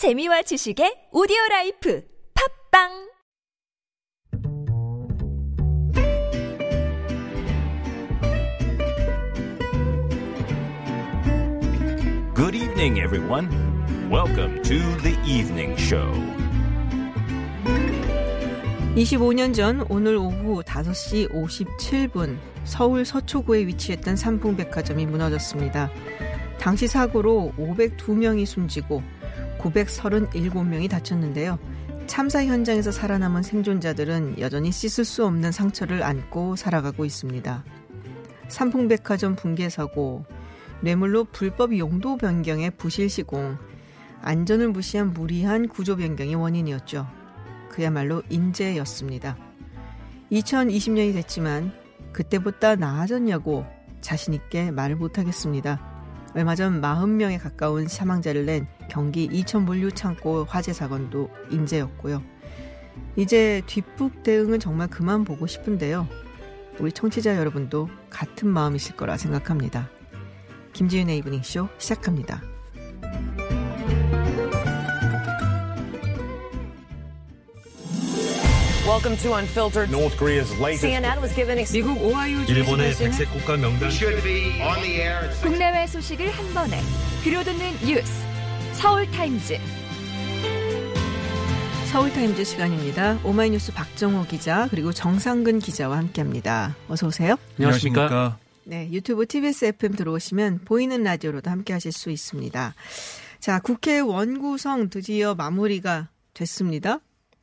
재미와 지식의 오디오 life 팟빵 Good evening, everyone. Welcome to the evening show. 25년 전 오늘 오후 5시 57분 서울 서초구에 위치했던 삼풍백화점이 무너졌습니다. 당시 사고로 502명이 숨지고 937명이 다쳤는데요. 참사 현장에서 살아남은 생존자들은 여전히 씻을 수 없는 상처를 안고 살아가고 있습니다. 삼풍백화점 붕괴 사고, 뇌물로 불법 용도 변경의 부실 시공, 안전을 무시한 무리한 구조 변경이 원인이었죠. 그야말로 인재였습니다. 2020년이 됐지만 그때보다 나아졌냐고 자신있게 말을 못하겠습니다. 얼마 전 40명에 가까운 사망자를 낸 경기 이천 물류 창고 화재 사건도 인재였고요. 이제 뒷북 대응은 정말 그만 보고 싶은데요. 우리 청취자 여러분도 같은 마음이실 거라 생각합니다. 김지윤의 이브닝쇼 시작합니다. Welcome to Unfiltered. North Korea's latest CNN was given ex- 미국 오하이오 일본의 백색 국가 명단 국내외 소식을 한 번에 들려듣는 뉴스 서울타임즈 서울타임즈 시간입니다. 오마이뉴스 박정호 기자 그리고 정상근 기자와 함께합니다. 어서 오세요. 안녕하십니까? 네, 유튜브 TBS FM 들어오시면 보이는 라디오로도 함께 하실 수 있습니다. 자, 국회 원구성 드디어 마무리가 됐습니다.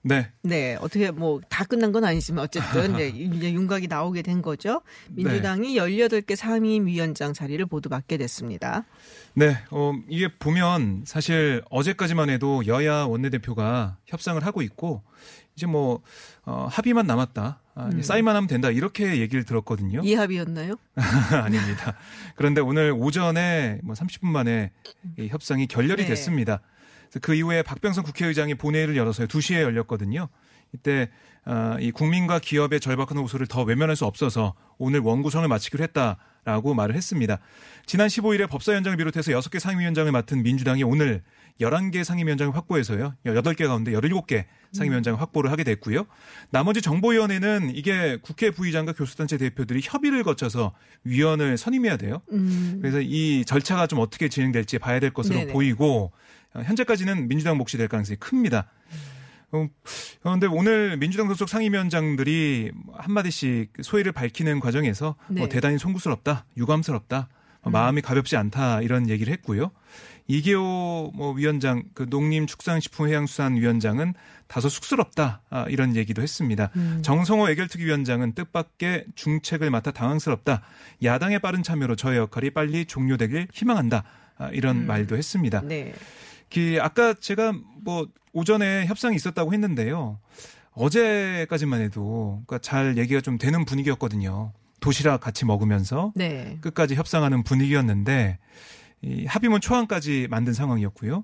네. 네, 어떻게 뭐 다 끝난 건 아니지만 어쨌든 네, 이제 윤곽이 나오게 된 거죠. 민주당이 18개 상임위원장 자리를 모두 맡게 됐습니다. 네. 어, 이게 보면 사실 어제까지만 해도 여야 원내대표가 협상을 하고 있고 이제 뭐 어, 합의만 남았다. 아, 이제 사인만 하면 된다. 이렇게 얘기를 들었거든요. 이합이었나요? 아닙니다. 그런데 오늘 오전에 뭐 30분 만에 이 협상이 결렬이 네. 됐습니다. 그 이후에 박병선 국회의장이 본회의를 열어서요. 2시에 열렸거든요. 이때 아, 이 국민과 기업의 절박한 호소를 더 외면할 수 없어서 오늘 원구성을 마치기로 했다라고 말을 했습니다. 지난 15일에 법사위원장을 비롯해서 6개 상임위원장을 맡은 민주당이 오늘 11개 상임위원장을 확보해서요. 8개 가운데 17개 상임위원장을 확보를 하게 됐고요. 나머지 정보위원회는 이게 국회 부의장과 교수단체 대표들이 협의를 거쳐서 위원을 선임해야 돼요. 음, 그래서 이 절차가 좀 어떻게 진행될지 봐야 될 것으로 네네. 보이고 어, 현재까지는 민주당 몫이 될 가능성이 큽니다. 어, 그런데 오늘 민주당 소속 상임위원장들이 한마디씩 소회를 밝히는 과정에서 네. 뭐 대단히 송구스럽다, 유감스럽다, 어, 마음이 가볍지 않다 이런 얘기를 했고요. 이계호 뭐 위원장, 그 농림축산식품해양수산위원장은 다소 쑥스럽다 아, 이런 얘기도 했습니다. 음. 정성호 외결특위위원장은 뜻밖의 중책을 맡아 당황스럽다. 야당의 빠른 참여로 저의 역할이 빨리 종료되길 희망한다. 아, 이런 말도 했습니다. 네. 그 아까 제가 뭐 오전에 협상이 있었다고 했는데요. 어제까지만 해도 그러니까 잘 얘기가 좀 되는 분위기였거든요. 도시락 같이 먹으면서 네. 끝까지 협상하는 분위기였는데 이 합의문 초안까지 만든 상황이었고요.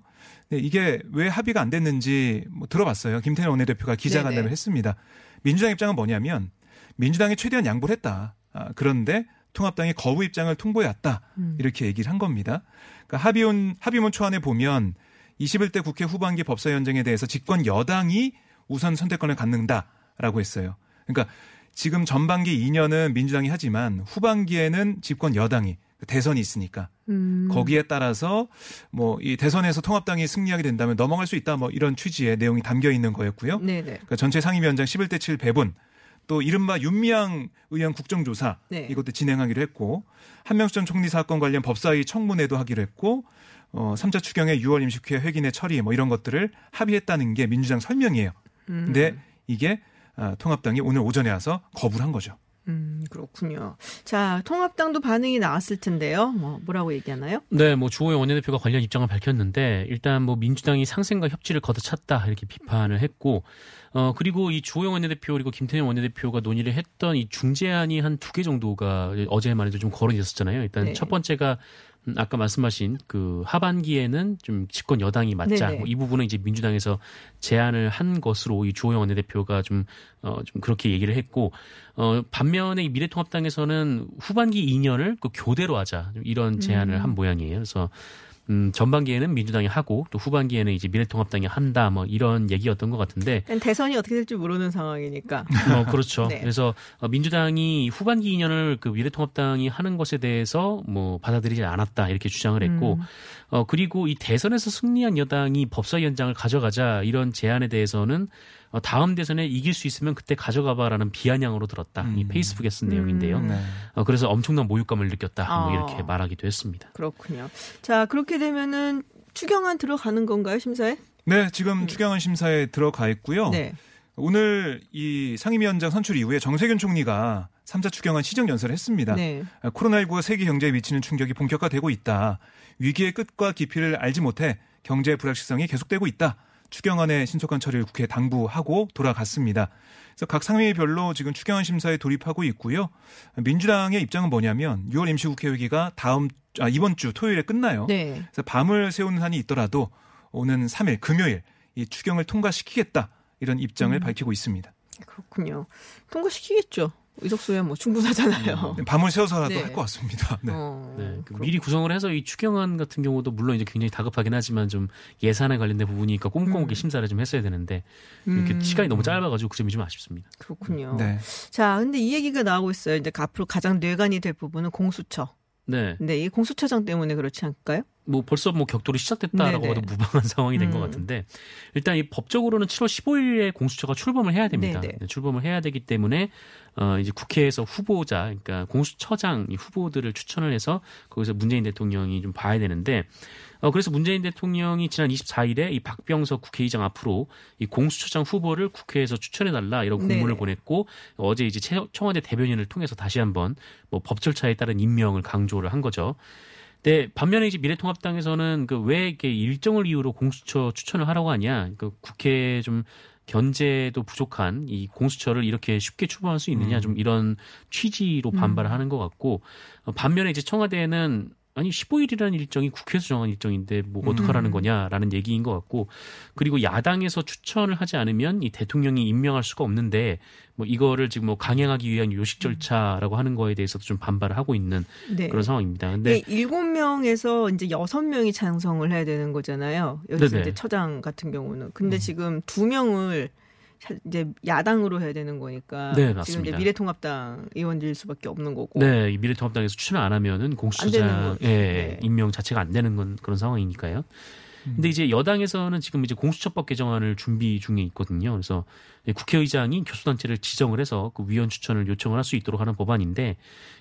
네, 이게 왜 합의가 안 됐는지 뭐 들어봤어요. 김태년 원내대표가 기자간담회를 네네. 했습니다. 민주당 입장은 뭐냐면 민주당이 최대한 양보를 했다. 아, 그런데 통합당이 거부 입장을 통보해왔다. 음. 이렇게 얘기를 한 겁니다. 그러니까 합의문 합의문 초안에 보면 21대 국회 후반기 법사위원장에 대해서 집권 여당이 우선 선택권을 갖는다라고 했어요. 그러니까 지금 전반기 2년은 민주당이 하지만 후반기에는 집권 여당이 대선이 있으니까 음, 거기에 따라서 뭐 이 대선에서 통합당이 승리하게 된다면 넘어갈 수 있다 뭐 이런 취지의 내용이 담겨 있는 거였고요. 네네. 그러니까 전체 상임위원장 11대 7 배분 또 이른바 윤미향 의원 국정조사 네. 이것도 진행하기로 했고 한명수 전 총리 사건 관련 법사위 청문회도 하기로 했고 어 3차 추경의 6월 임시국회 회기내 처리 뭐 이런 것들을 합의했다는 게 민주당 설명이에요. 음. 근데 이게 아, 통합당이 오늘 오전에 와서 거부를 한 거죠. 음, 그렇군요. 자, 통합당도 반응이 나왔을 텐데요. 뭐, 뭐라고 얘기하나요? 네, 뭐 주호영 원내대표가 관련 입장을 밝혔는데 일단 뭐 민주당이 상생과 협치를 걷어찼다 이렇게 비판을 했고 어 그리고 이 주호영 원내대표 그리고 김태년 원내대표가 논의를 했던 이 중재안이 한 두 개 정도가 어제만 해도 좀 거론됐었잖아요. 일단 네. 첫 번째가 음, 아까 말씀하신 그 하반기에는 좀 집권 여당이 맞자 네네. 뭐이 부분은 이제 민주당에서 제안을 한 것으로 이 주호영 원내대표가 좀 어, 좀 그렇게 얘기를 했고 어, 반면에 이 미래통합당에서는 후반기 2년을 그 교대로 하자 좀 이런 제안을 한 모양이에요. 그래서 음, 전반기에는 민주당이 하고 또 후반기에는 이제 미래통합당이 한다 뭐 이런 얘기였던 것 같은데 대선이 어떻게 될지 모르는 상황이니까. 어, 그렇죠. 네. 그래서 어, 민주당이 후반기 2년을 그 미래통합당이 하는 것에 대해서 뭐 받아들이지 않았다 이렇게 주장을 했고, 음. 어, 그리고 이 대선에서 승리한 여당이 법사위원장을 가져가자 이런 제안에 대해서는 어, 다음 대선에 이길 수 있으면 그때 가져가봐라는 비아냥으로 들었다. 이 음. 페이스북에 쓴 내용인데요. 음. 네. 어, 그래서 엄청난 모욕감을 느꼈다. 뭐 아. 이렇게 말하기도 했습니다. 그렇군요. 자, 그렇게 되면은 추경안 들어가는 건가요, 심사에? 네, 지금 추경안 심사에 들어가 있고요. 네. 오늘 이 상임위원장 선출 이후에 정세균 총리가 3차 추경안 시정 연설을 했습니다. 네. 코로나19가 세계 경제에 미치는 충격이 본격화되고 있다. 위기의 끝과 깊이를 알지 못해 경제 불확실성이 계속되고 있다. 추경안의 신속한 처리를 국회에 당부하고 돌아갔습니다. 그래서 각 상임위별로 지금 추경안 심사에 돌입하고 있고요. 민주당의 입장은 뭐냐면 6월 임시국회 회기가 다음 아, 이번 주 토요일에 끝나요. 네. 그래서 밤을 새우는 한이 있더라도 오는 3일 금요일 이 추경을 통과시키겠다 이런 입장을 음. 밝히고 있습니다. 그렇군요. 통과시키겠죠. 의석수야 뭐 충분하잖아요. 밤을 새워서라도 네. 할것 같습니다. 네. 어, 네, 그 미리 구성을 해서 이 추경안 같은 경우도 물론 이제 굉장히 다급하긴 하지만 좀 예산에 관련된 부분이니까 꼼꼼하게 음. 심사를 좀 했어야 되는데 이렇게 음, 시간이 너무 짧아가지고 그 점이 좀 아쉽습니다. 그렇군요. 네. 자, 근데 이 얘기가 나오고 있어요. 이제 앞으로 가장 뇌관이 될 부분은 공수처. 네, 근데 이 공수처장 때문에 그렇지 않을까요? 뭐 벌써 뭐 격돌이 시작됐다라고 네네. 봐도 무방한 상황이 된것 음. 같은데 일단 이 법적으로는 7월 15일에 공수처가 출범을 해야 됩니다. 네네. 네, 출범을 해야 되기 때문에 어 이제 국회에서 후보자 그러니까 공수처장 이 후보들을 추천을 해서 거기서 문재인 대통령이 좀 봐야 되는데 어 그래서 문재인 대통령이 지난 24일에 이 박병석 국회의장 앞으로 이 공수처장 후보를 국회에서 추천해 달라 이런 공문을 네네. 보냈고 어제 이제 채- 청와대 대변인을 통해서 다시 한번 뭐 법 절차에 따른 임명을 강조를 한 거죠. 네, 반면에 이제 미래통합당에서는 그 왜 이렇게 일정을 이유로 공수처 추천을 하라고 하냐. 그 국회 좀 견제도 부족한 이 공수처를 이렇게 쉽게 출범할 수 있느냐. 좀 이런 취지로 반발을 하는 것 같고 어, 반면에 이제 청와대는 아니 15일이라는 일정이 국회에서 정한 일정인데 뭐 어떡하라는 음. 거냐라는 얘기인 것 같고 그리고 야당에서 추천을 하지 않으면 이 대통령이 임명할 수가 없는데 뭐 이거를 지금 뭐 강행하기 위한 요식 절차라고 하는 거에 대해서도 좀 반발을 하고 있는 네. 그런 상황입니다. 근데 네, 일곱 명에서 이제 여섯 명이 찬성을 해야 되는 거잖아요. 여기서 네네. 이제 처장 같은 경우는. 근데 지금 두 명을 사- 이제 야당으로 해야 되는 거니까 네, 지금 맞습니다. 이제 미래통합당 의원일 수밖에 없는 거고. 네, 이 미래통합당에서 추천을 안 하면은 공수처장 거- 예, 네. 임명 자체가 안 되는 건 그런 상황이니까요. 음. 근데 이제 여당에서는 지금 이제 공수처법 개정안을 준비 중에 있거든요. 그래서 국회의장이 교수단체를 지정을 해서 그 위원 추천을 요청을 할 수 있도록 하는 법안인데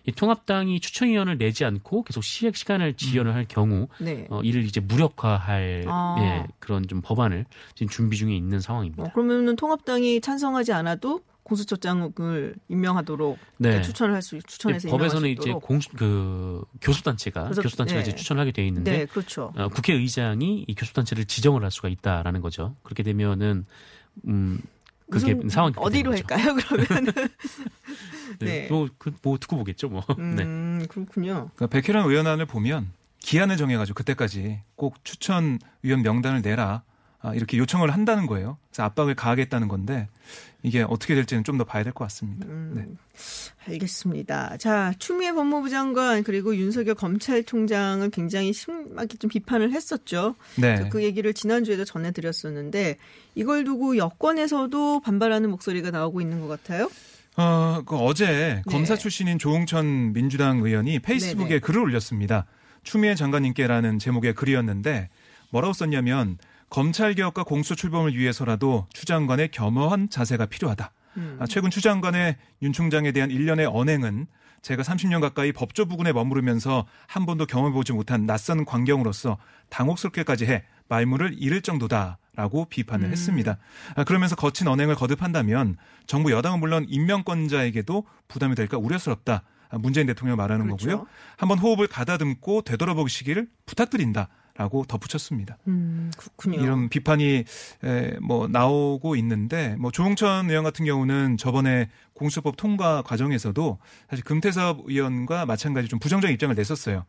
이 통합당이 추천위원을 내지 않고 계속 시행 시간을 지연을 할 경우 네. 어, 이를 이제 무력화할 아. 예, 그런 좀 법안을 지금 준비 중에 있는 상황입니다. 어, 그러면은 통합당이 찬성하지 않아도 공수처장을 임명하도록 네. 추천을 할 수 추천해서 예, 법에서는 수 이제. 공수 그 교수단체가 그래서- 교수단체가 네. 이제 추천하게 돼 있는데 네, 그렇죠. 어, 국회의장이 이 교수단체를 지정을 할 수가 있다라는 거죠. 그렇게 되면은 음 그게 그렇게 어디로. 할까요? 그러면은 네. 네. 뭐, 그, 뭐 듣고 보겠죠, 뭐. 네. 음, 그렇군요. 그러니까 백혜련 의원안을 보면 기한을 정해가지고 그때까지 꼭 추천 위원 명단을 내라 아, 이렇게 요청을 한다는 거예요. 그래서 압박을 가하겠다는 건데 이게 어떻게 될지는 좀 더 봐야 될 것 같습니다. 음. 네. 알겠습니다. 자, 추미애 법무부 장관 그리고 윤석열 검찰총장을 굉장히 심하게 좀 비판을 했었죠. 네. 그 얘기를 지난주에도 전해드렸었는데 이걸 두고 여권에서도 반발하는 목소리가 나오고 있는 것 같아요. 어, 그 어제 네. 검사 출신인 조홍천 민주당 의원이 페이스북에 네네. 글을 올렸습니다. 추미애 장관님께라는 제목의 글이었는데 뭐라고 썼냐면 검찰 개혁과 공수 출범을 위해서라도 추 장관의 겸허한 자세가 필요하다. 음. 아, 최근 추 장관의 윤 총장에 대한 일련의 언행은 제가 30년 가까이 법조 부근에 머무르면서 한 번도 경험해보지 못한 낯선 광경으로서 당혹스럽게까지 해 말문을 잃을 정도다라고 비판을 음. 했습니다. 아, 그러면서 거친 언행을 거듭한다면 정부 여당은 물론 임명권자에게도 부담이 될까 우려스럽다. 아, 문재인 대통령 말하는 그렇죠. 거고요. 한번 호흡을 가다듬고 되돌아보시기를 부탁드린다 라고 덧붙였습니다. 음, 그렇군요. 이런 비판이 에, 뭐 나오고 있는데 뭐 조홍천 의원 같은 경우는 저번에 공수법 통과 과정에서도 사실 금태섭 의원과 마찬가지 좀 부정적인 입장을 냈었어요.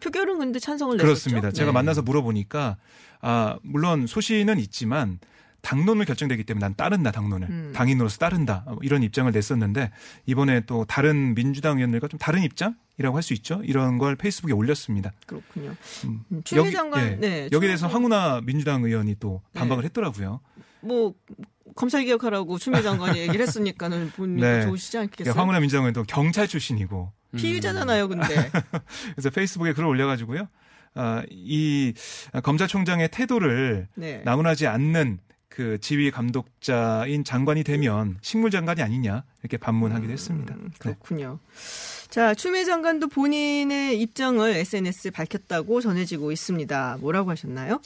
표결은 근데 찬성을 냈었죠. 그렇습니다. 제가 네. 만나서 물어보니까 아 물론 소신은 있지만 당론을 결정되기 때문에 난 따른다 당론을 음. 당인으로서 따른다 뭐 이런 입장을 냈었는데 이번에 또 다른 민주당 의원들과 좀 다른 입장이라고 할 수 있죠 이런 걸 페이스북에 올렸습니다. 그렇군요. 음. 음, 추미애 장관, 예. 네, 여기에 대해서 황운하 민주당 의원이 또 반박을 네. 했더라고요. 뭐 검찰 개혁하라고 추미애 장관이 얘기를 했으니까는 본인이 네. 좋으시지 않겠어요? 황운하 민주당 의원도 경찰 출신이고 피의자잖아요, 근데. 그래서 페이스북에 글을 올려가지고요. 아, 이 검찰총장의 태도를 네. 나무라지 않는 그 지휘 감독자인 장관이 되면 식물 장관이 아니냐 이렇게 반문하기도 했습니다. 음, 네. 그렇군요. 자, 추미애 장관도 본인의 입장을 SNS에 밝혔다고 전해지고 있습니다. 뭐라고 하셨나요?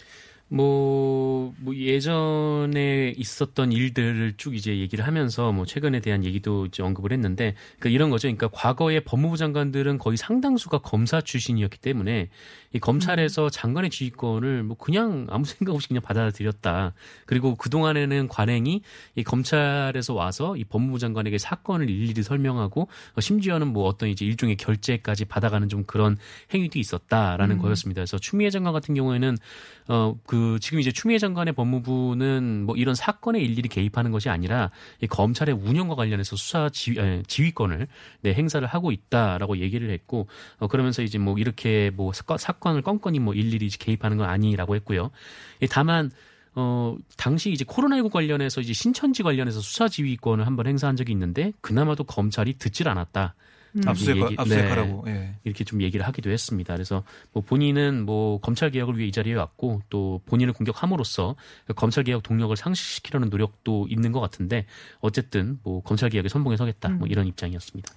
뭐, 뭐 예전에 있었던 일들을 쭉 이제 얘기를 하면서 뭐 최근에 대한 얘기도 이제 언급을 했는데 그러니까 이런 거죠. 그러니까 과거에 법무부 장관들은 거의 상당수가 검사 출신이었기 때문에 이 검찰에서 장관의 지휘권을 뭐 그냥 아무 생각 없이 그냥 받아들였다. 그리고 그 동안에는 관행이 이 검찰에서 와서 이 법무부 장관에게 사건을 일일이 설명하고 어, 심지어는 뭐 어떤 이제 일종의 결재까지 받아가는 좀 그런 행위도 있었다라는 거였습니다. 그래서 추미애 장관 같은 경우에는 어 그 지금 이제 추미애 장관의 법무부는 뭐 이런 사건에 일일이 개입하는 것이 아니라 이 검찰의 운영과 관련해서 수사 지휘, 에, 지휘권을 네, 행사를 하고 있다라고 얘기를 했고 어 그러면서 이제 뭐 이렇게 뭐 사건, 사건을 건건히 뭐 일일이 개입하는 건 아니라고 했고요. 예, 다만 어, 당시 이제 코로나19 관련해서 이제 신천지 관련해서 수사 지휘권을 한번 행사한 적이 있는데 그나마도 검찰이 듣질 않았다. 압수수색, 얘기- 압수수색하라고. 네. 예. 이렇게 좀 얘기를 하기도 했습니다. 그래서 뭐 본인은 뭐 검찰 개혁을 위해 이 자리에 왔고 또 본인을 공격함으로써 그 검찰 개혁 동력을 상실시키려는 노력도 있는 것 같은데 어쨌든 뭐 검찰 개혁에 선봉에 서겠다 뭐 이런 입장이었습니다.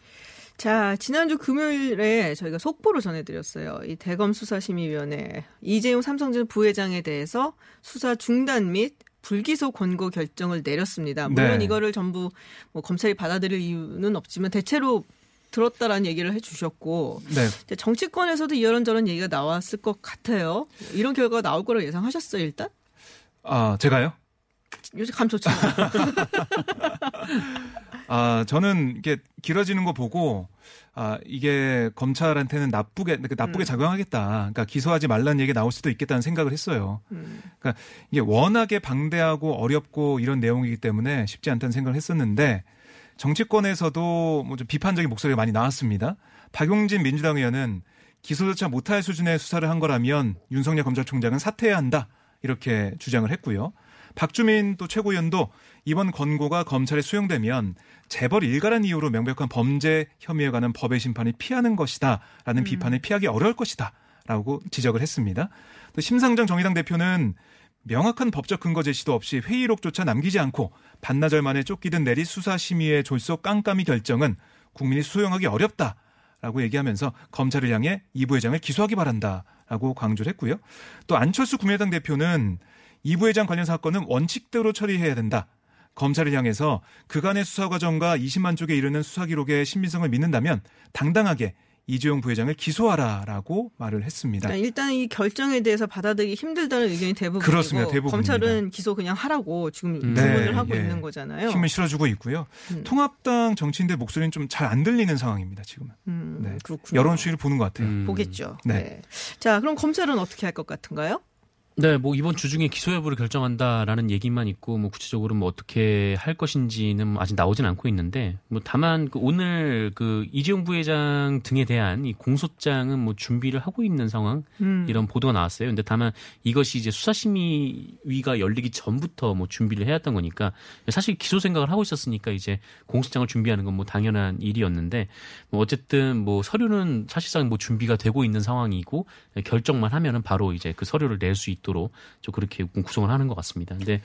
자, 지난주 금요일에 저희가 속보로 전해드렸어요. 이 대검 수사심의위원회 이재용 삼성전 부회장에 대해서 수사 중단 및 불기소 권고 결정을 내렸습니다. 물론 네. 이거를 전부 뭐 검찰이 받아들일 이유는 없지만 대체로 들었다라는 얘기를 해주셨고 네. 정치권에서도 이런저런 얘기가 나왔을 것 같아요. 이런 결과가 나올 거라고 예상하셨어요, 일단? 아, 제가요? 요새 감 좋잖아요. 아, 저는 이게 길어지는 거 보고 아, 이게 검찰한테는 나쁘게 그 나쁘게 작용하겠다. 그러니까 기소하지 말라는 얘기 나올 수도 있겠다는 생각을 했어요. 그러니까 이게 워낙에 방대하고 어렵고 이런 내용이기 때문에 쉽지 않다는 생각을 했었는데 정치권에서도 뭐 좀 비판적인 목소리가 많이 나왔습니다. 박용진 민주당 의원은 기소조차 못할 수준의 수사를 한 거라면 윤석열 검찰총장은 사퇴해야 한다. 이렇게 주장을 했고요. 박주민 또 최고위원도 이번 권고가 검찰에 수용되면 재벌 일가란 이유로 명백한 범죄 혐의에 관한 법의 심판이 피하는 것이다라는 비판을 피하기 어려울 것이다라고 지적을 했습니다. 또 심상정 정의당 대표는 명확한 법적 근거 제시도 없이 회의록조차 남기지 않고 반나절 만에 쫓기듯 내리 수사심의의 졸속 깜깜이 결정은 국민이 수용하기 어렵다 라고 얘기하면서 검찰을 향해 이 부회장을 기소하기 바란다라고 강조를 했고요. 또 안철수 국민의당 대표는 이 부회장 관련 사건은 원칙대로 처리해야 된다. 검찰을 향해서 그간의 수사 과정과 20만 쪽에 이르는 수사 기록의 신빙성을 믿는다면 당당하게 이재용 부회장을 기소하라라고 말을 했습니다. 그러니까 일단 이 결정에 대해서 받아들이기 힘들다는 의견이 대부분이고 그렇습니다. 대부분입니다. 검찰은 기소 그냥 하라고 지금 네, 주문을 하고 예. 있는 거잖아요. 힘을 실어주고 있고요. 음. 통합당 정치인들 목소리는 좀 잘 안 들리는 상황입니다. 지금은 음, 네. 그렇군요. 여론 추이를 보는 것 같아요. 음. 보겠죠. 네. 네. 자, 그럼 검찰은 어떻게 할 것 같은가요? 네, 뭐 이번 주 중에 기소 여부를 결정한다라는 얘기만 있고 뭐 구체적으로 뭐 어떻게 할 것인지는 아직 나오진 않고 있는데 뭐 다만 그 오늘 그 이재용 부회장 등에 대한 이 공소장은 뭐 준비를 하고 있는 상황 음. 이런 보도가 나왔어요. 근데 다만 이것이 이제 수사심의위가 열리기 전부터 뭐 준비를 해왔던 거니까 사실 기소 생각을 하고 있었으니까 이제 공소장을 준비하는 건 뭐 당연한 일이었는데 뭐 어쨌든 뭐 서류는 사실상 뭐 준비가 되고 있는 상황이고 결정만 하면은 바로 이제 그 서류를 낼 수 있 도록 좀 그렇게 구성을 하는 것 같습니다. 근데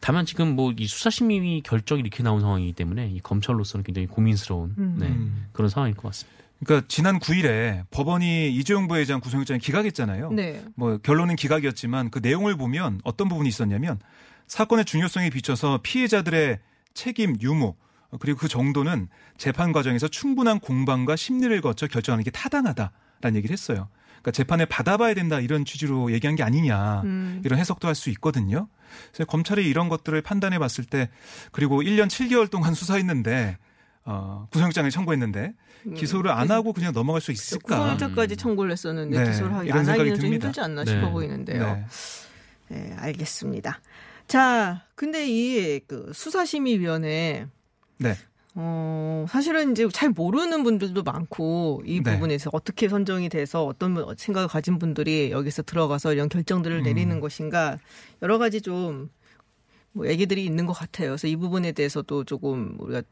다만 지금 뭐 이 수사심의위 결정이 이렇게 나온 상황이기 때문에 이 검찰로서는 굉장히 고민스러운 네, 음. 그런 상황일 것 같습니다. 그러니까 지난 9일에 법원이 이재용 부회장 구속영장을 기각했잖아요. 네. 뭐 결론은 기각이었지만 그 내용을 보면 어떤 부분이 있었냐면 사건의 중요성에 비춰서 피해자들의 책임 유무 그리고 그 정도는 재판 과정에서 충분한 공방과 심리를 거쳐 결정하는 게 타당하다라는 얘기를 했어요. 그러니까 재판에 받아봐야 된다 이런 취지로 얘기한 게 아니냐 음. 이런 해석도 할 수 있거든요. 그래서 검찰이 이런 것들을 판단해 봤을 때 그리고 1년 7개월 동안 수사했는데 어, 구속영장을 청구했는데 기소를 안 하고 그냥 넘어갈 수 있을까? 구속영장까지 청구를 했었는데 네, 기소를 하기 이런 안 생각이 하기는 좀. 힘들지 않나 네. 싶어 보이는데요. 네. 네, 알겠습니다. 자, 근데 이 그 수사심의위원회 네. 어, 사실은 이제 잘 모르는 분들도 많고 이 네. 부분에서 어떻게 선정이 돼서 어떤 분- 생각을 가진 분들이 여기서 들어가서 이런 결정들을 음. 내리는 것인가 여러 가지 좀 뭐 얘기들이 있는 것 같아요. 그래서 이 부분에 대해서도 조금 우리가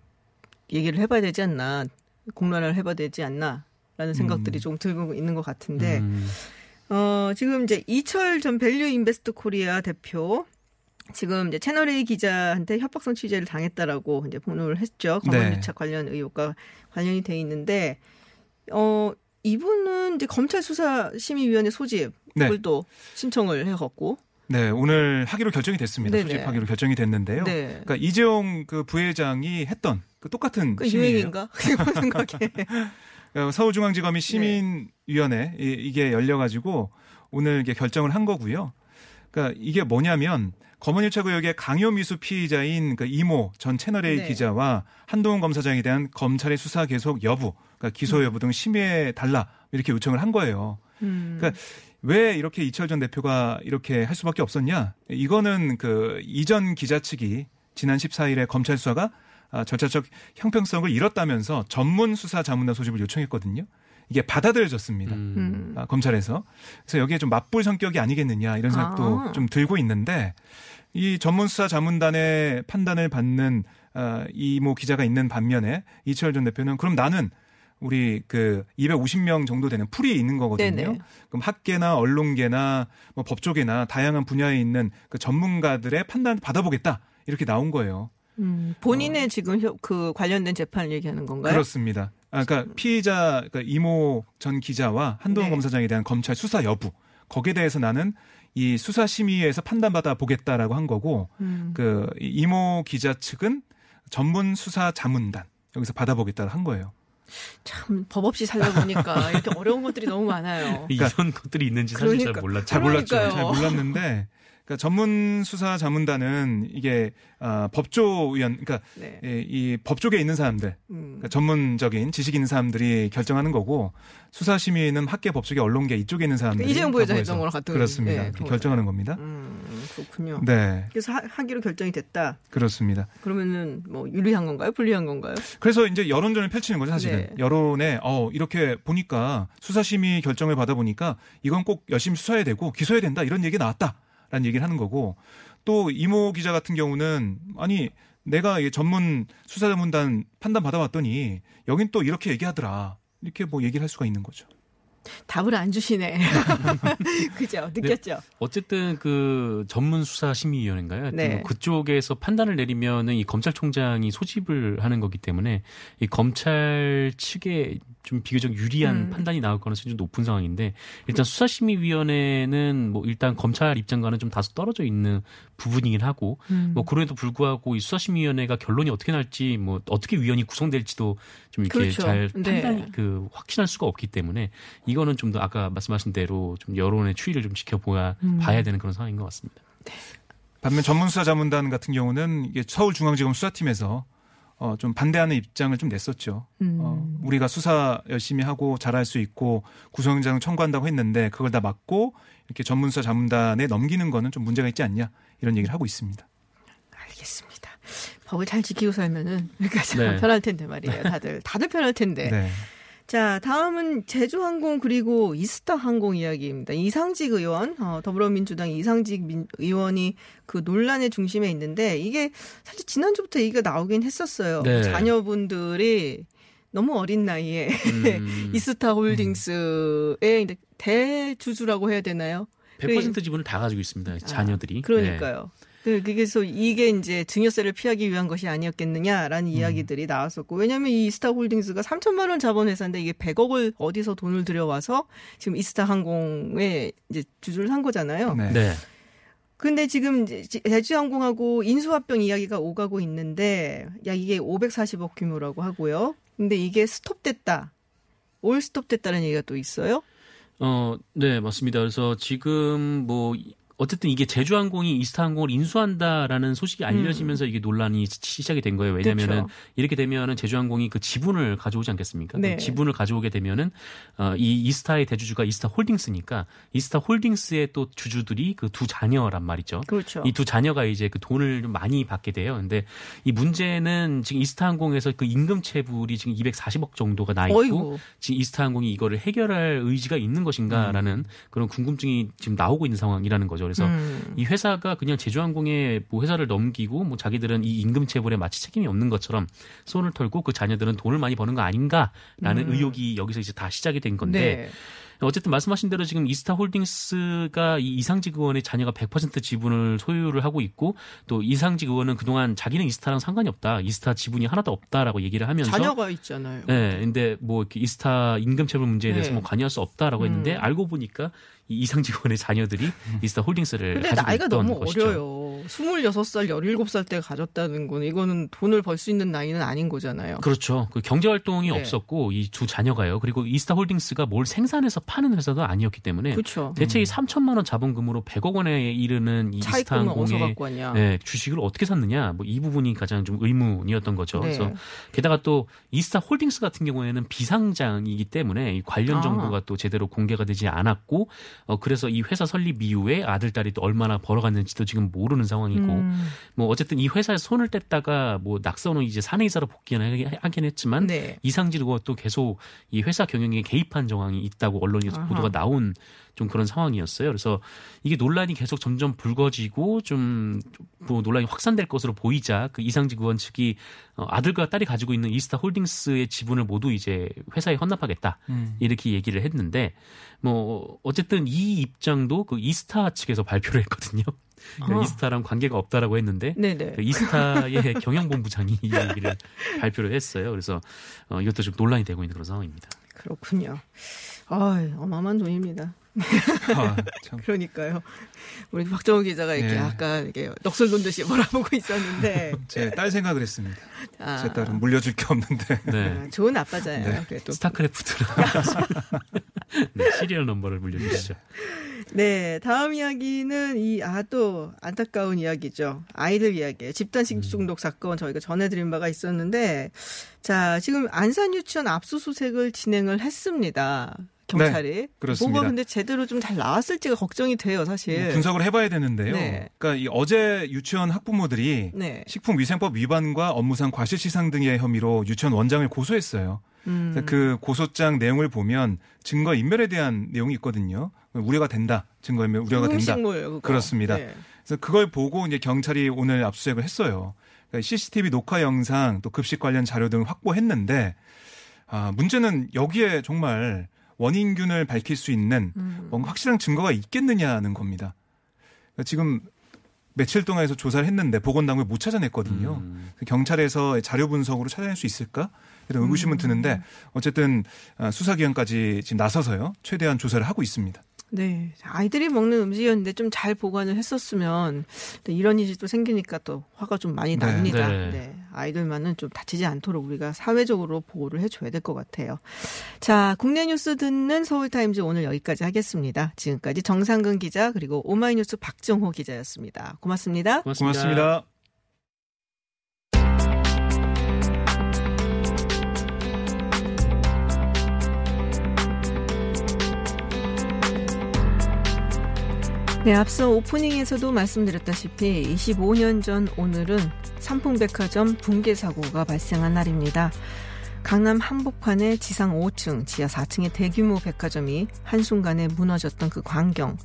얘기를 해봐야 되지 않나 공론화를 해봐야 되지 않나라는 생각들이 음. 좀 들고 있는 것 같은데 음. 어, 지금 이제 이철 전 밸류 인베스트 코리아 대표 지금 이제 채널 A 기자한테 협박성 취재를 당했다라고 이제 본을 했죠. 네. 검언유착 관련 의혹과 관련이 돼 있는데 어 이분은 이제 검찰 수사 심의위원회 소집을 네. 또 신청을 해갖고 네, 오늘 하기로 결정이 됐습니다. 네네. 소집하기로 결정이 됐는데요. 네. 그러니까 이재용 그 부회장이 했던 그 똑같은 그. 유행인가? 그 생각에 어, 서울중앙지검이 네. 시민위원회 이- 이게 열려가지고 오늘 이게 결정을 한 거고요. 그러니까 이게 뭐냐면 검언유착 의혹의 강요미수 피의자인 그 이모 전 채널A 네. 기자와 한동훈 검사장에 대한 검찰의 수사 계속 여부, 그러니까 기소 여부 등 심의해 달라 이렇게 요청을 한 거예요. 음. 그러니까 왜 이렇게 이철 전 대표가 이렇게 할 수밖에 없었냐? 이거는 그 이전 기자 측이 지난 14일에 검찰 수사가 아, 절차적 형평성을 잃었다면서 전문 수사 자문단 소집을 요청했거든요. 이게 받아들여졌습니다. 음. 음. 아, 검찰에서. 그래서 여기에 좀 맞불 성격이 아니겠느냐 이런 생각도 아. 좀 들고 있는데 이 전문 수사 자문단의 판단을 받는 아, 이모 기자가 있는 반면에 이철 전 대표는 그럼 나는 우리 그 250명 정도 되는 풀이 있는 거거든요. 네네. 그럼 학계나 언론계나 뭐 법조계나 다양한 분야에 있는 그 전문가들의 판단 받아보겠다 이렇게 나온 거예요. 음, 본인의 지금 혀- 그 관련된 재판을 얘기하는 건가요? 그렇습니다. 아, 그러니까 피의자 그러니까 이모 전 기자와 한동훈 네. 검사장에 대한 검찰 수사 여부 거기에 대해서 나는 이 수사 심의에서 판단받아 보겠다라고 한 거고 음. 그 이모 기자 측은 전문 수사 자문단 여기서 받아보겠다 한 거예요. 참 법 없이 살다 보니까 이렇게 어려운 것들이 너무 많아요. 이런 것들이 있는지 사실 그러니까. 잘 몰랐죠. 잘 몰랐죠. 잘 몰랐는데 그러니까 전문 수사 자문단은 이게 아, 법조위원 그러니까 네. 이, 이 법조계에 있는 사람들 음. 그러니까 전문적인 지식 있는 사람들이 결정하는 거고 수사 심의는 학계 법조계 언론계 이쪽에 있는 사람들이 이재용 부회장 다 했던 거랑 같은 그렇습니다. 그거죠. 결정하는 겁니다. 음, 그렇군요. 네, 그래서 하, 하기로 결정이 됐다. 그렇습니다. 그러면은 뭐 유리한 건가요? 불리한 건가요? 그래서 이제 여론전을 펼치는 거죠, 사실은. 네. 여론에 어 이렇게 보니까 수사 심의 결정을 받아 보니까 이건 꼭 열심히 수사해야 되고 기소해야 된다 이런 얘기 나왔다 라는 얘기를 하는 거고 또 이모 기자 같은 경우는 아니 내가 이 전문 수사자문단 판단 받아봤더니 여긴 또 이렇게 얘기하더라 이렇게 뭐 얘기를 할 수가 있는 거죠. 답을 안 주시네. 그죠? 느꼈죠? 어쨌든 그 전문 수사 심의위원회인가요? 네. 뭐 그쪽에서 판단을 내리면은 이 검찰총장이 소집을 하는 거기 때문에 이 검찰 측에 좀 비교적 유리한 음. 판단이 나올 가능성이 좀 높은 상황인데 일단 수사심의위원회는 뭐 일단 검찰 입장과는 좀 다소 떨어져 있는 부분이긴 하고 음. 뭐 그럼에도 불구하고 이 수사심의위원회가 결론이 어떻게 날지 뭐 어떻게 위원이 구성될지도 좀 이렇게 그렇죠. 잘 네. 판단이 그 확신할 수가 없기 때문에 이거는 좀 더 아까 말씀하신 대로 좀 여론의 추이를 좀 지켜보야 음. 봐야 되는 그런 상황인 것 같습니다. 반면 전문 수사자문단 같은 경우는 이게 서울중앙지검 수사팀에서 어, 좀 반대하는 입장을 좀 냈었죠. 음. 어, 우리가 수사 열심히 하고 잘할 수 있고 구속영장 청구한다고 했는데 그걸 다 막고 이렇게 전문수사 자문단에 넘기는 거는 좀 문제가 있지 않냐 이런 얘기를 하고 있습니다. 알겠습니다. 법을 잘 지키고 살면은 그러니까 참 네. 편할 텐데 말이에요. 다들 다들 편할 텐데. 네. 자, 다음은 제주항공 그리고 이스타 항공 이야기입니다. 이상직 의원, 어, 더불어민주당 이상직 민- 의원이 그 논란의 중심에 있는데 이게 사실 지난주부터 얘기가 나오긴 했었어요. 네. 자녀분들이 너무 어린 나이에 음, 이스타 홀딩스의 이제 대주주라고 해야 되나요? 100% 지분을 다 가지고 있습니다. 자녀들이. 아, 그러니까요. 그- 그래서 이게 이제 증여세를 피하기 위한 것이 아니었겠느냐라는 음. 이야기들이 나왔었고 왜냐하면 이 이스타홀딩스가 3천만 원 자본 회사인데 이게 100억을 어디서 돈을 들여와서 지금 이스타 항공에 이제 주주를 산 거잖아요. 네. 네. 네. 근데 지금 이제 제주항공하고 인수합병 이야기가 오가고 있는데 야 이게 540억 규모라고 하고요. 근데 이게 스톱됐다. 올 스톱됐다는 얘기가 또 있어요. 어, 네, 맞습니다. 그래서 지금 뭐 어쨌든 이게 제주항공이 이스타항공을 인수한다라는 소식이 알려지면서 이게 논란이 시작이 된 거예요. 왜냐면은 음. 그쵸. 이렇게 되면은 제주항공이 그 지분을 가져오지 않겠습니까? 네. 그 지분을 가져오게 되면은 어, 이 이스타의 대주주가 이스타 홀딩스니까 이스타 홀딩스의 또 주주들이 그 두 자녀란 말이죠. 그렇죠. 이 두 자녀가 이제 그 돈을 좀 많이 받게 돼요. 근데 이 문제는 지금 이스타항공에서 그 임금 체불이 지금 240억 정도가 나 있고 어이구. 지금 이스타항공이 이거를 해결할 의지가 있는 것인가라는 그런 궁금증이 지금 나오고 있는 상황이라는 거죠. 그래서 음. 이 회사가 그냥 제주항공에 뭐 회사를 넘기고 뭐 자기들은 이 임금 체불에 마치 책임이 없는 것처럼 손을 털고 그 자녀들은 돈을 많이 버는 거 아닌가라는 음. 의혹이 여기서 이제 다 시작이 된 건데 네. 어쨌든 말씀하신 대로 지금 이스타 홀딩스가 이 이상직 의원의 자녀가 100% 지분을 소유를 하고 있고 또 이상직 의원은 그동안 자기는 이스타랑 상관이 없다. 이스타 지분이 하나도 없다라고 얘기를 하면서 자녀가 있잖아요. 네, 근데 뭐 이스타 임금 체불 문제에 대해서 네. 뭐 관여할 수 없다라고 했는데 음. 알고 보니까 이 이상직 의원의 자녀들이 이스타 홀딩스를 근데 가지고 나이가 있던 너무 것이죠. 어려요. 26살, 17살 때 가졌다는 건 이거는 돈을 벌 수 있는 나이는 아닌 거잖아요. 그렇죠. 그 경제 활동이 네. 없었고 이 두 자녀가요. 그리고 이스타 홀딩스가 뭘 생산해서 파는 회사도 아니었기 때문에 그렇죠. 대체 이 3천만 원 자본금으로 100억 원에 이르는 이 이스타 차익금은 어디서 항공의 갖고 왔냐. 네, 주식을 어떻게 샀느냐 뭐 이 부분이 가장 좀 의문이었던 거죠. 네. 그래서 게다가 또 이스타 홀딩스 같은 경우에는 비상장이기 때문에 이 관련 아. 정보가 또 제대로 공개가 되지 않았고 어 그래서 이 회사 설립 이후에 아들 딸이 또 얼마나 벌어갔는지도 지금 모르는 상황이고 음. 뭐 어쨌든 이 회사에 손을 뗐다가 뭐 낙선후 이제 사내이사로 복귀는 하긴- 했지만 네. 이상질 의원도 계속 이 회사 경영에 개입한 정황이 있다고 언론에서. 보도가 나온 좀 그런 상황이었어요. 그래서 이게 논란이 계속 점점 불거지고 좀 뭐 논란이 확산될 것으로 보이자 그 이상직 의원 측이 어, 아들과 딸이 가지고 있는 이스타 홀딩스의 지분을 모두 이제 회사에 헌납하겠다 음. 이렇게 얘기를 했는데 뭐 어쨌든 이 입장도 그 이스타 측에서 발표를 했거든요. 그러니까 아. 이스타랑 관계가 없다라고 했는데. 그 이스타의 경영본부장이 이 얘기를 발표를 했어요. 그래서 어, 이것도 좀 논란이 되고 있는 그런 상황입니다. 그렇군요. 아, 어마어마한 돈입니다. 아, 참. 그러니까요. 우리 박정우 기자가 이렇게 네. 약간 이렇게 넋을 놓듯이 몰아보고 있는데 제 딸 생각을 했습니다. 아, 제 딸은 물려줄 게 없는데. 네. 아, 좋은 아빠잖아요. 네. 그래도. 스타크래프트를 네, 시리얼 넘버를 물려주시죠. 네, 다음 이야기는 이, 아, 또 안타까운 이야기죠. 아이들 이야기예요. 집단 음. 식중독 사건 저희가 전해드린 바가 있었는데, 자, 지금 안산 유치원 압수수색을 진행을 했습니다. 경찰이. 네, 그렇습니다. 뭐가 근데 제대로 좀 잘 나왔을지가 걱정이 돼요, 사실. 분석을 해봐야 되는데요. 네. 그러니까 이 어제 유치원 학부모들이 네. 식품위생법 위반과 업무상 과실치상 등의 혐의로 유치원 원장을 고소했어요. 음. 그 고소장 내용을 보면 증거 인멸에 대한 내용이 있거든요. 우려가 된다. 증거 인멸 우려가 된다. 그거. 그렇습니다. 네. 그래서 그걸 보고 이제 경찰이 오늘 압수수색을 했어요. 그러니까 CCTV 녹화 영상 또 급식 관련 자료 등을 확보했는데 아, 문제는 여기에 정말 원인균을 밝힐 수 있는 음. 뭔가 확실한 증거가 있겠느냐는 겁니다. 그러니까 지금 며칠 동안 해서 조사를 했는데 보건당국이 못 찾아냈거든요. 음. 경찰에서 자료 분석으로 찾아낼 수 있을까? 이런 의구심은 드는데 어쨌든 아, 수사기관까지 지금 나서서요 최대한 조사를 하고 있습니다. 네. 아이들이 먹는 음식이었는데 좀 잘 보관을 했었으면 또 이런 일이 또 생기니까 또 화가 좀 많이 네. 납니다. 네. 네. 아이들만은 좀 다치지 않도록 우리가 사회적으로 보호를 해줘야 될 것 같아요. 자, 국내 뉴스 듣는 서울타임즈 오늘 여기까지 하겠습니다. 지금까지 정상근 기자 그리고 오마이뉴스 박정호 기자였습니다. 고맙습니다. 고맙습니다. 고맙습니다. 네, 앞서 오프닝에서도 말씀드렸다시피 25년 전 오늘은 삼풍백화점 붕괴 사고가 발생한 날입니다. 강남 한복판의 지상 5층, 지하 4층의 대규모 백화점이 한순간에 무너졌던 그 광경,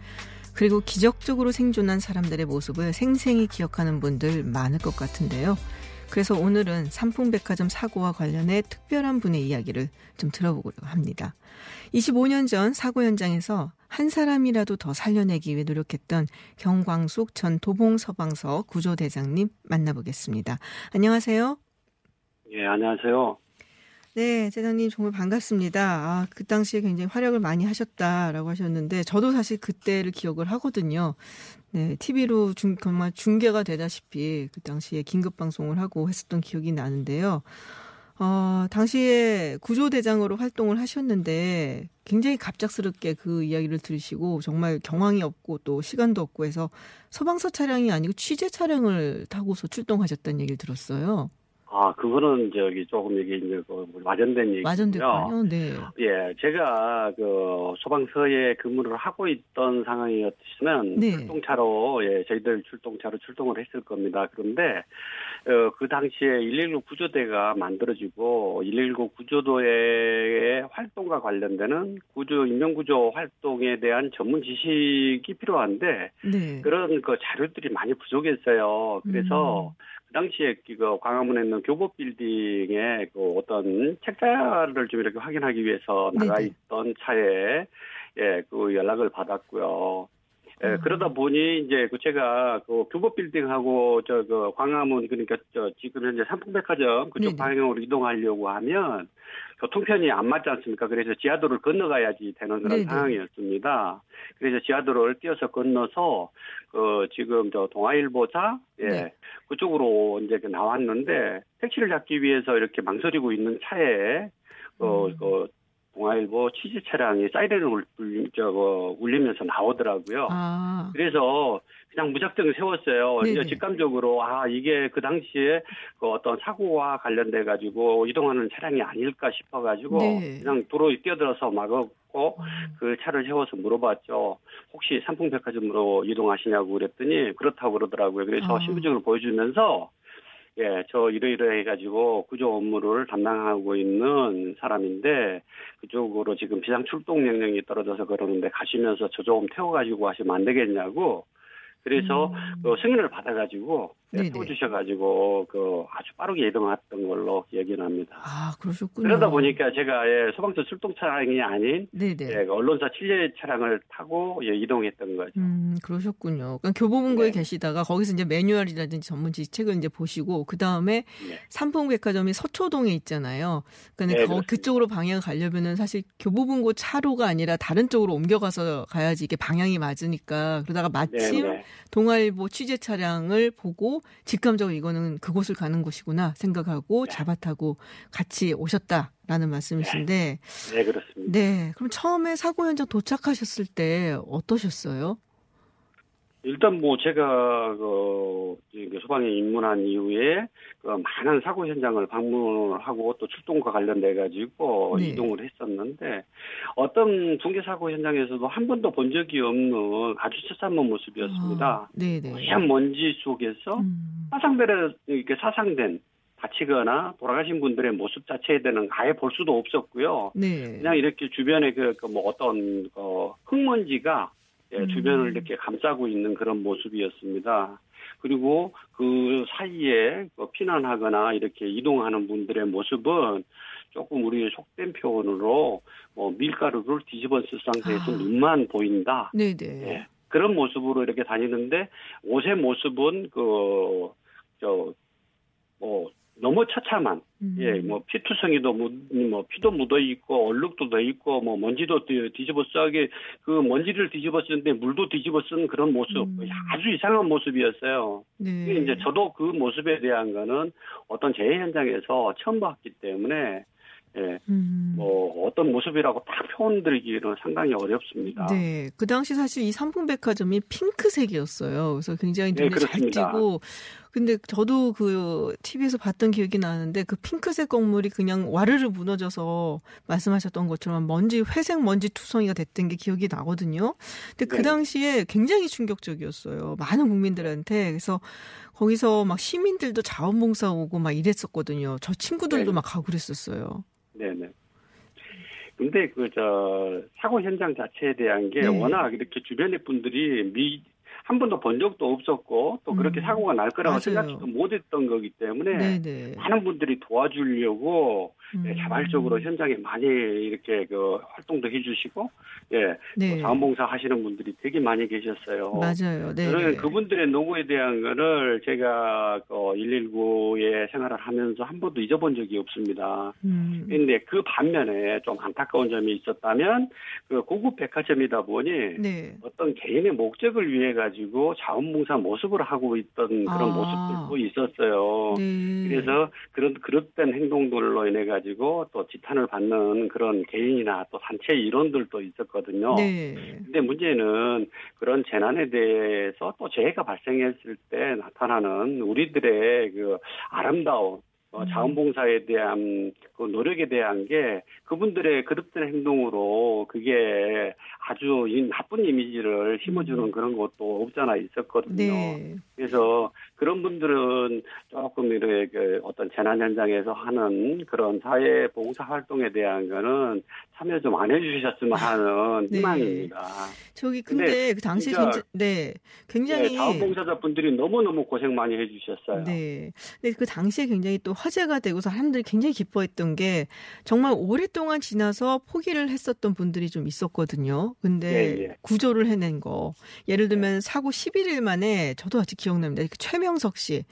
그리고 기적적으로 생존한 사람들의 모습을 생생히 기억하는 분들 많을 것 같은데요. 그래서 오늘은 삼풍백화점 사고와 관련해 특별한 분의 이야기를 좀 들어보려고 합니다. 25년 전 사고 현장에서 한 사람이라도 더 살려내기 위해 노력했던 경광숙 전 도봉서방서 구조대장님 만나보겠습니다. 안녕하세요. 예, 안녕하세요. 네, 대장님 정말 반갑습니다. 아, 그 당시에 굉장히 활약을 많이 하셨다라고 하셨는데 저도 사실 그때를 기억을 하거든요. 네, TV로 중, 정말 중계가 되다시피 그 당시에 긴급 방송을 하고 했었던 기억이 나는데요. 어, 당시에 구조대장으로 활동을 하셨는데 굉장히 갑작스럽게 그 이야기를 들으시고 정말 경황이 없고 또 시간도 없고 해서 소방서 차량이 아니고 취재 차량을 타고서 출동하셨다는 얘기를 들었어요. 아, 그거는 저기 조금 이게 이제 그 와전된 얘기고요. 와전됐군요. 네. 예, 제가 그 소방서에 근무를 하고 있던 상황이었으면 네. 출동차로 예, 저희들 출동차로 출동을 했을 겁니다. 그런데 어, 그 당시에 119 구조대가 만들어지고 119 구조도의 활동과 관련되는 구조 인명 구조 활동에 대한 전문 지식이 필요한데 네. 그런 그 자료들이 많이 부족했어요. 그래서 그 당시에 그 광화문에 있는 교보 빌딩에 그 어떤 책자를 좀 이렇게 확인하기 위해서 나가. 있던 차에 예, 그 연락을 받았고요. 예, 음. 그러다 보니 이제 그 제가 그 교보 빌딩하고 저 그 광화문 그러니까 저 지금 현재 삼풍백화점 그쪽 네네. 방향으로 이동하려고 하면 교통편이 안 맞지 않습니까? 그래서 지하도를 건너가야지 되는 그런 네네. 상황이었습니다. 그래서 지하도를 뛰어서 건너서 그 지금 저 동아일보사 예 네. 그쪽으로 이제 그 나왔는데 택시를 잡기 위해서 이렇게 망설이고 있는 차에 어, 음. 그 동아일보 취재 차량이 사이렌을 울, 울- 저거 울리면서 나오더라고요. 아, 그래서 그냥 무작정 세웠어요. 네네. 이제 직감적으로 아 이게 그 당시에 그 어떤 사고와 관련돼 가지고 이동하는 차량이 아닐까 싶어 가지고 네. 그냥 도로 뛰어들어서 막았고 그 차를 세워서 물어봤죠. 혹시 삼풍백화점으로 이동하시냐고 그랬더니 그렇다고 그러더라고요. 그래서 아. 신분증을 보여주면서 예, 저 이러이러 해가지고 구조 업무를 담당하고 있는 사람인데 그쪽으로 지금 비상 출동 명령이 떨어져서 그러는데 가시면서 저 조금 태워가지고 하시면 안 되겠냐고 그래서 음. 그 승인을 받아가지고 예, 네네. 태워주셔가지고 그 아주 빠르게 이동했던 걸로 얘기는 합니다. 아, 그러셨군요. 그러다 보니까 제가 예, 소방서 출동 차량이 아닌. 예, 그 언론사 취재 차량을 타고 예, 이동했던 거죠. 음, 그러셨군요. 그러니까 교보문고에 네. 계시다가 거기서 이제 매뉴얼이라든지 전문 지식책을 이제 보시고 그 다음에 네. 삼풍백화점이 서초동에 있잖아요. 그러니까 네, 거-. 그쪽으로 방향을 가려면은 사실 교보문고 차로가 아니라 다른 쪽으로 옮겨가서 가야지 이게 방향이 맞으니까 그러다가 마침 네, 네. 동아일보 취재 차량을 보고 직감적으로 이거는 그곳을 가는 곳이구나 생각하고 네. 잡아타고 같이 오셨다라는 말씀이신데 네, 그렇습니다. 네. 그럼 처음에 사고 현장 도착하셨을 때 어떠셨어요? 일단 뭐 제가 그 소방에 입문한 이후에 그 많은 사고 현장을 방문을 하고 또 출동과 관련돼 가지고 네. 이동을 했었는데 어떤 중개 사고 현장에서도 한 번도 본 적이 없는 아주 처참한 모습이었습니다. 아, 네네. 하얀 먼지 속에서 음, 사상대로 이렇게 사상된 다치거나 돌아가신 분들의 모습 자체에 대해서는 아예 볼 수도 없었고요. 네. 그냥 이렇게 주변에 그뭐 어떤 그 흙먼지가 예, 음. 주변을 이렇게 감싸고 있는 그런 모습이었습니다. 그리고 그 사이에 그 피난하거나 이렇게 이동하는 분들의 모습은 조금 우리 속된 표현으로 뭐 밀가루를 뒤집었을 상태에서 아. 눈만 보인다. 네네. 예. 그런 모습으로 이렇게 다니는데 옷의 모습은 그 저 뭐 너무 처참한 음. 예, 뭐 피투성이도 묻, 뭐 피도 묻어 있고 얼룩도 돼 있고 뭐 먼지도 뒤- 뒤집어 쓰게 그 먼지를 뒤집어 쓰는데 물도 뒤집어 쓴 그런 모습 음. 아주 이상한 모습이었어요. 네. 이제 저도 그 모습에 대한 거는 어떤 재해 현장에서 처음 봤기 때문에 예, 음. 뭐 어떤 모습이라고 딱 표현드리기는 상당히 어렵습니다. 네. 그 당시 사실 이 삼풍백화점이 핑크색이었어요. 그래서 굉장히 네, 눈에 잘 그렇습니다. 띄고. 근데 저도 그 TV에서 봤던 기억이 나는데 그 핑크색 건물이 그냥 와르르 무너져서 말씀하셨던 것처럼 먼지, 회색 먼지 투성이가 됐던 게 기억이 나거든요. 근데 그 네. 당시에 굉장히 충격적이었어요. 많은 국민들한테. 그래서 거기서 막 시민들도 자원봉사 오고 막 이랬었거든요. 저 친구들도 네. 막 가고 그랬었어요. 네네. 근데 그 저 사고 현장 자체에 대한 게 네. 워낙 이렇게 주변의 분들이 미 한 번도 본 적도 없었고 또 그렇게 음, 사고가 날 거라고 맞아요. 생각지도 못했던 거기 때문에 네네. 많은 분들이 도와주려고 예, 음. 자발적으로 현장에 많이 이렇게 그 활동도 해주시고 예 네. 또 자원봉사 하시는 분들이 되게 많이 계셨어요. 맞아요. 네. 저는 그분들의 노고에 대한 거를 제가 그 119에 생활을 하면서 한 번도 잊어본 적이 없습니다. 음. 근데 그 반면에 좀 안타까운 점이 있었다면 그 고급 백화점이다 보니 네. 어떤 개인의 목적을 위해 가 지고 자원봉사 모습을 하고 있던 그런 아. 모습들도 있었어요. 네. 그래서 그런 그릇된 행동들로 인해 가지고 또 지탄을 받는 그런 개인이나 또 단체 일원들도 있었거든요. 네. 근데 문제는 그런 재난에 대해서 또 재해가 발생했을 때 나타나는 우리들의 그 아름다운 어, 음. 자원봉사에 대한 그 노력에 대한 게 그분들의 그릇된 행동으로 그게 아주 이 나쁜 이미지를 심어주는 그런 것도 없잖아 있었거든요. 음. 네. 그래서 그런 분들은 조금 이렇게 그 어떤 재난 현장에서 하는 그런 사회 봉사 활동에 대한 거는 참여 좀 안 해주셨으면 하는 네. 희망입니다. 저기 근데 근데 그 당시 진짜 네. 네, 굉장히 자원봉사자 분들이 너무 너무 고생 많이 해주셨어요. 네. 근데 그 당시에 굉장히 또 화제가 되고 사람들이 굉장히 기뻐했던 게 정말 오랫동안 지나서 포기를 했었던 분들이 좀 있었거든요. 근데 예, 예. 구조를 해낸 거. 예를 들면 사고 11일 만에 저도 아직 기억납니다. 그 최명석 씨.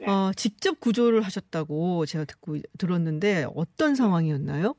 네. 어, 직접 구조를 하셨다고 제가 듣고 들었는데 어떤 상황이었나요?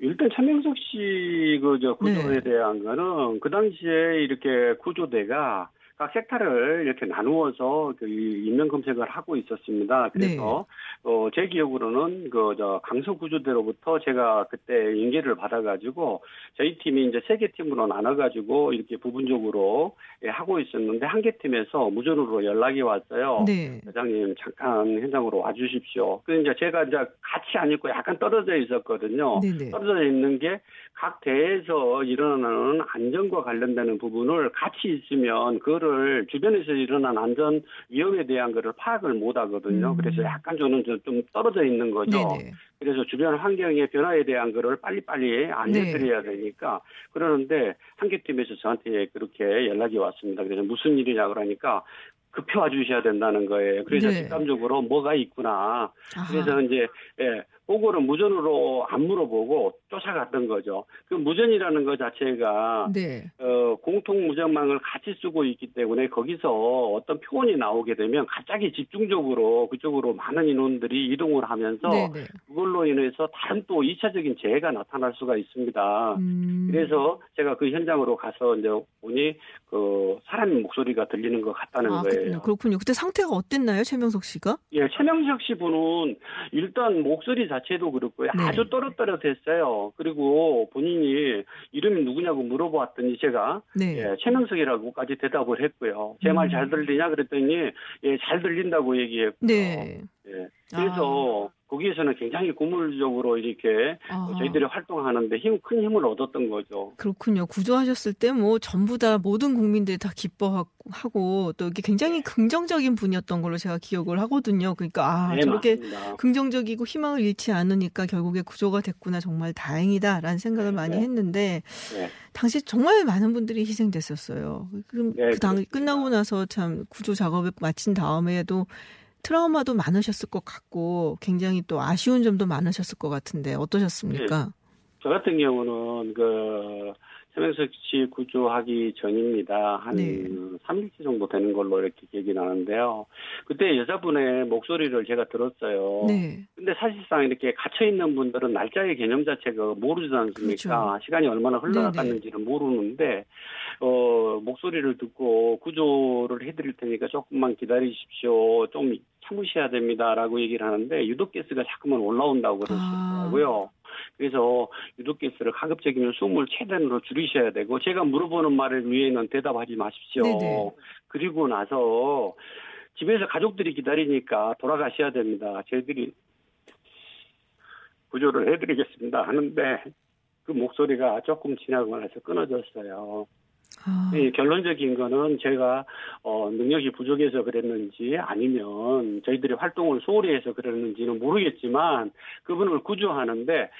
일단 차명석 씨 그 저 구조에 네. 대한 거는 그 당시에 이렇게 구조대가 각 섹터를 이렇게 나누어서 그 인명 검색을 하고 있었습니다. 그래서 네. 어, 제 기억으로는 그 저 강서 구조대로부터 제가 그때 인계를 받아가지고 저희 팀이 이제 세 개 팀으로 나눠가지고 이렇게 부분적으로 예, 하고 있었는데 한 개 팀에서 무전으로 연락이 왔어요. 네. 회장님 잠깐 현장으로 와주십시오. 그 이제 제가 이제 같이 안 있고 약간 떨어져 있었거든요. 네네. 떨어져 있는 게 각 대에서 일어나는 안전과 관련되는 부분을 같이 있으면 그거를 주변에서 일어난 안전 위험에 대한 거를 파악을 못 하거든요. 음. 그래서 약간 저는 좀- 좀 떨어져 있는 거죠. 네네. 그래서 주변 환경의 변화에 대한 거를 빨리빨리 알려드려야 되니까 그러는데 한 개 팀에서 저한테 그렇게 연락이 왔습니다. 그래서 무슨 일이냐 그러니까 급히 와주셔야 된다는 거예요. 그래서 네. 직감적으로 뭐가 있구나. 아하. 그래서 이제 예, 그거를 무전으로 안 물어보고 쫓아갔던 거죠. 그 무전이라는 것 자체가 네. 어, 공통 무전망을 같이 쓰고 있기 때문에 거기서 어떤 표현이 나오게 되면 갑자기 집중적으로 그쪽으로 많은 인원들이 이동을 하면서 네 네. 그걸로 인해서 다른 또 2차적인 재해가 나타날 수가 있습니다. 음. 그래서 제가 그 현장으로 가서 이제 보니 그 사람 목소리가 들리는 것 같다는 아, 거예요. 그렇군요. 그렇군요. 그때 상태가 어땠나요, 최명석 씨가? 예, 최명석 씨 분은 일단 목소리 자체도 그렇고요. 네. 아주 또렷또렷했어요. 그리고 본인이 이름이 누구냐고 물어봤더니 제가 네. 예, 최명석이라고까지 대답을 했고요. 제말 음. 잘 들리냐 그랬더니 예, 잘 들린다고 얘기했고요. 네. 예, 그래서 거기에서는 굉장히 고물적으로 이렇게 아. 저희들이 활동하는데 힘, 큰 힘을 얻었던 거죠. 그렇군요. 구조하셨을 때 뭐 전부 다 모든 국민들이 다 기뻐하고 또 이게 굉장히 긍정적인 분이었던 걸로 제가 기억을 하거든요. 그러니까 아 네, 저렇게 맞습니다. 긍정적이고 희망을 잃지 않으니까 결국에 구조가 됐구나 정말 다행이다라는 생각을 많이 네. 했는데 네. 당시 정말 많은 분들이 희생됐었어요. 그럼 네, 그 당. 끝나고 나서 참 구조 작업을 마친 다음에도 트라우마도 많으셨을 것 같고 굉장히 또 아쉬운 점도 많으셨을 것 같은데 어떠셨습니까? 저 같은 경우는 그 최명석 씨 구조하기 전입니다. 한 네. 3일째 정도 되는 걸로 이렇게 기억이 나는데요. 그때 여자분의 목소리를 제가 들었어요. 네. 근데 사실상 이렇게 갇혀 있는 분들은 날짜의 개념 자체가 모르지 않습니까? 그렇죠. 시간이 얼마나 흘러갔는지는 모르는데 어 목소리를 듣고 구조를 해드릴 테니까 조금만 기다리십시오. 좀 참으셔야 됩니다라고 얘기를 하는데 유독가스가 자꾸만 올라온다고 그러시더라고요. 그래서 유독가스를 가급적이면 숨을 최대한으로 줄이셔야 되고 제가 물어보는 말을 위해는 대답하지 마십시오. 네네. 그리고 나서 집에서 가족들이 기다리니까 돌아가셔야 됩니다. 저희들이 구조를 해드리겠습니다 하는데 그 목소리가 조금 지나고 나서 끊어졌어요. 아, 이 결론적인 거는 제가 어, 능력이 부족해서 그랬는지 아니면 저희들이 활동을 소홀히 해서 그랬는지는 모르겠지만 그분을 구조하는데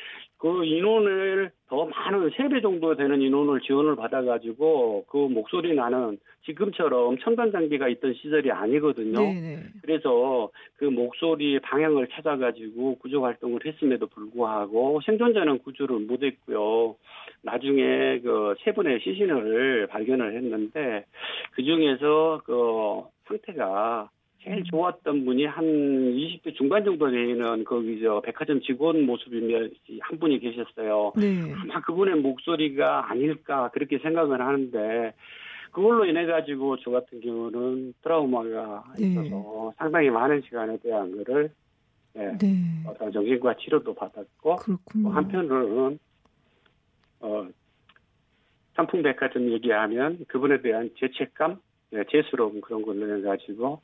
그 인원을 더 많은 세 배 정도 되는 인원을 지원을 받아가지고 그 목소리 나는 지금처럼 첨단 장비가 있던 시절이 아니거든요. 네네. 그래서 그 목소리 방향을 찾아가지고 구조 활동을 했음에도 불구하고 생존자는 구조를 못했고요. 나중에 그 세 분의 시신을 발견을 했는데 그 중에서 그 상태가 제일 좋았던 분이 한 20대 중반 정도 되는 거기 저 백화점 직원 모습이며 한 분이 계셨어요. 네. 아마 그분의 목소리가 아닐까 그렇게 생각을 하는데 그걸로 인해 가지고 저 같은 경우는 트라우마가 네. 있어서 상당히 많은 시간에 대한 거를 예, 네. 어떤 정신과 치료도 받았고. 또 한편으로는 어 삼풍백화점 얘기하면 그분에 대한 죄책감, 예, 죄스러움 그런 걸로 가지고 어,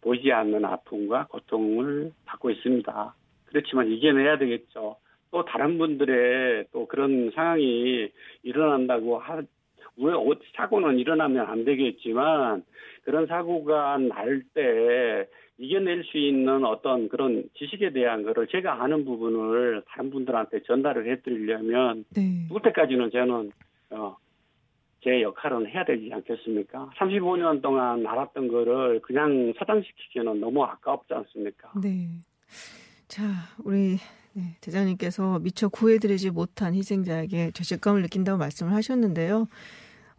보이지 않는 아픔과 고통을 받고 있습니다. 그렇지만 이겨내야 되겠죠. 또 다른 분들의 또 그런 상황이 일어난다고 하, 왜 어- 사고는 일어나면 안 되겠지만 그런 사고가 날 때 이겨낼 수 있는 어떤 그런 지식에 대한 거를 제가 아는 부분을 다른 분들한테 전달을 해드리려면 네. 죽을 때까지는 저는 어, 제 역할은 해야 되지 않겠습니까? 35년 동안 알았던 거를 그냥 사장시키기는 너무 아깝지 않습니까? 네. 자, 우리 네, 대장님께서 미처 구해드리지 못한 희생자에게 죄책감을 느낀다고 말씀을 하셨는데요.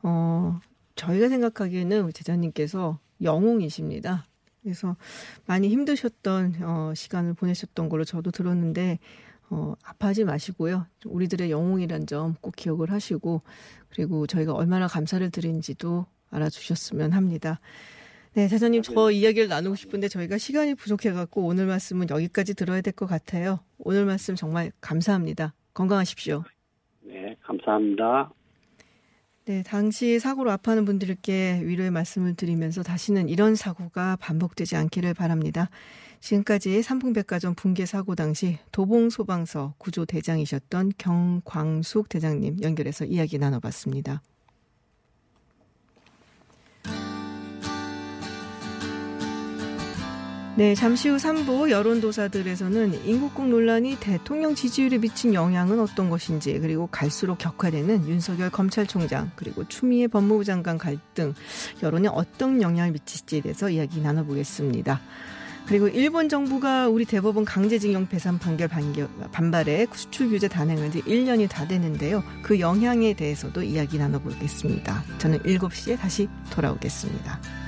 어, 저희가 생각하기에는 대장님께서 영웅이십니다. 그래서 많이 힘드셨던 어, 시간을 보내셨던 걸로 저도 들었는데 어, 아파하지 마시고요. 우리들의 영웅이란 점 꼭 기억을 하시고 그리고 저희가 얼마나 감사를 드린지도 알아주셨으면 합니다. 네, 대장님 저 이야기를 나누고 싶은데 저희가 시간이 부족해 갖고 오늘 말씀은 여기까지 들어야 될 것 같아요. 오늘 말씀 정말 감사합니다. 건강하십시오. 네, 감사합니다. 네, 당시 사고로 아파하는 분들께 위로의 말씀을 드리면서 다시는 이런 사고가 반복되지 않기를 바랍니다. 지금까지 삼풍백화점 붕괴 사고 당시 도봉 소방서 구조 대장이셨던 경광숙 대장님 연결해서 이야기 나눠봤습니다. 네, 잠시 후 3부 여론조사들에서는 인국국 논란이 대통령 지지율에 미친 영향은 어떤 것인지 그리고 갈수록 격화되는 윤석열 검찰총장 그리고 추미애 법무부 장관 갈등 여론에 어떤 영향을 미칠지에 대해서 이야기 나눠보겠습니다. 그리고 일본 정부가 우리 대법원 강제징용 배상 판결 반발에 수출 규제 단행한 지 1년이 다 됐는데요. 그 영향에 대해서도 이야기 나눠보겠습니다. 저는 7시에 다시 돌아오겠습니다.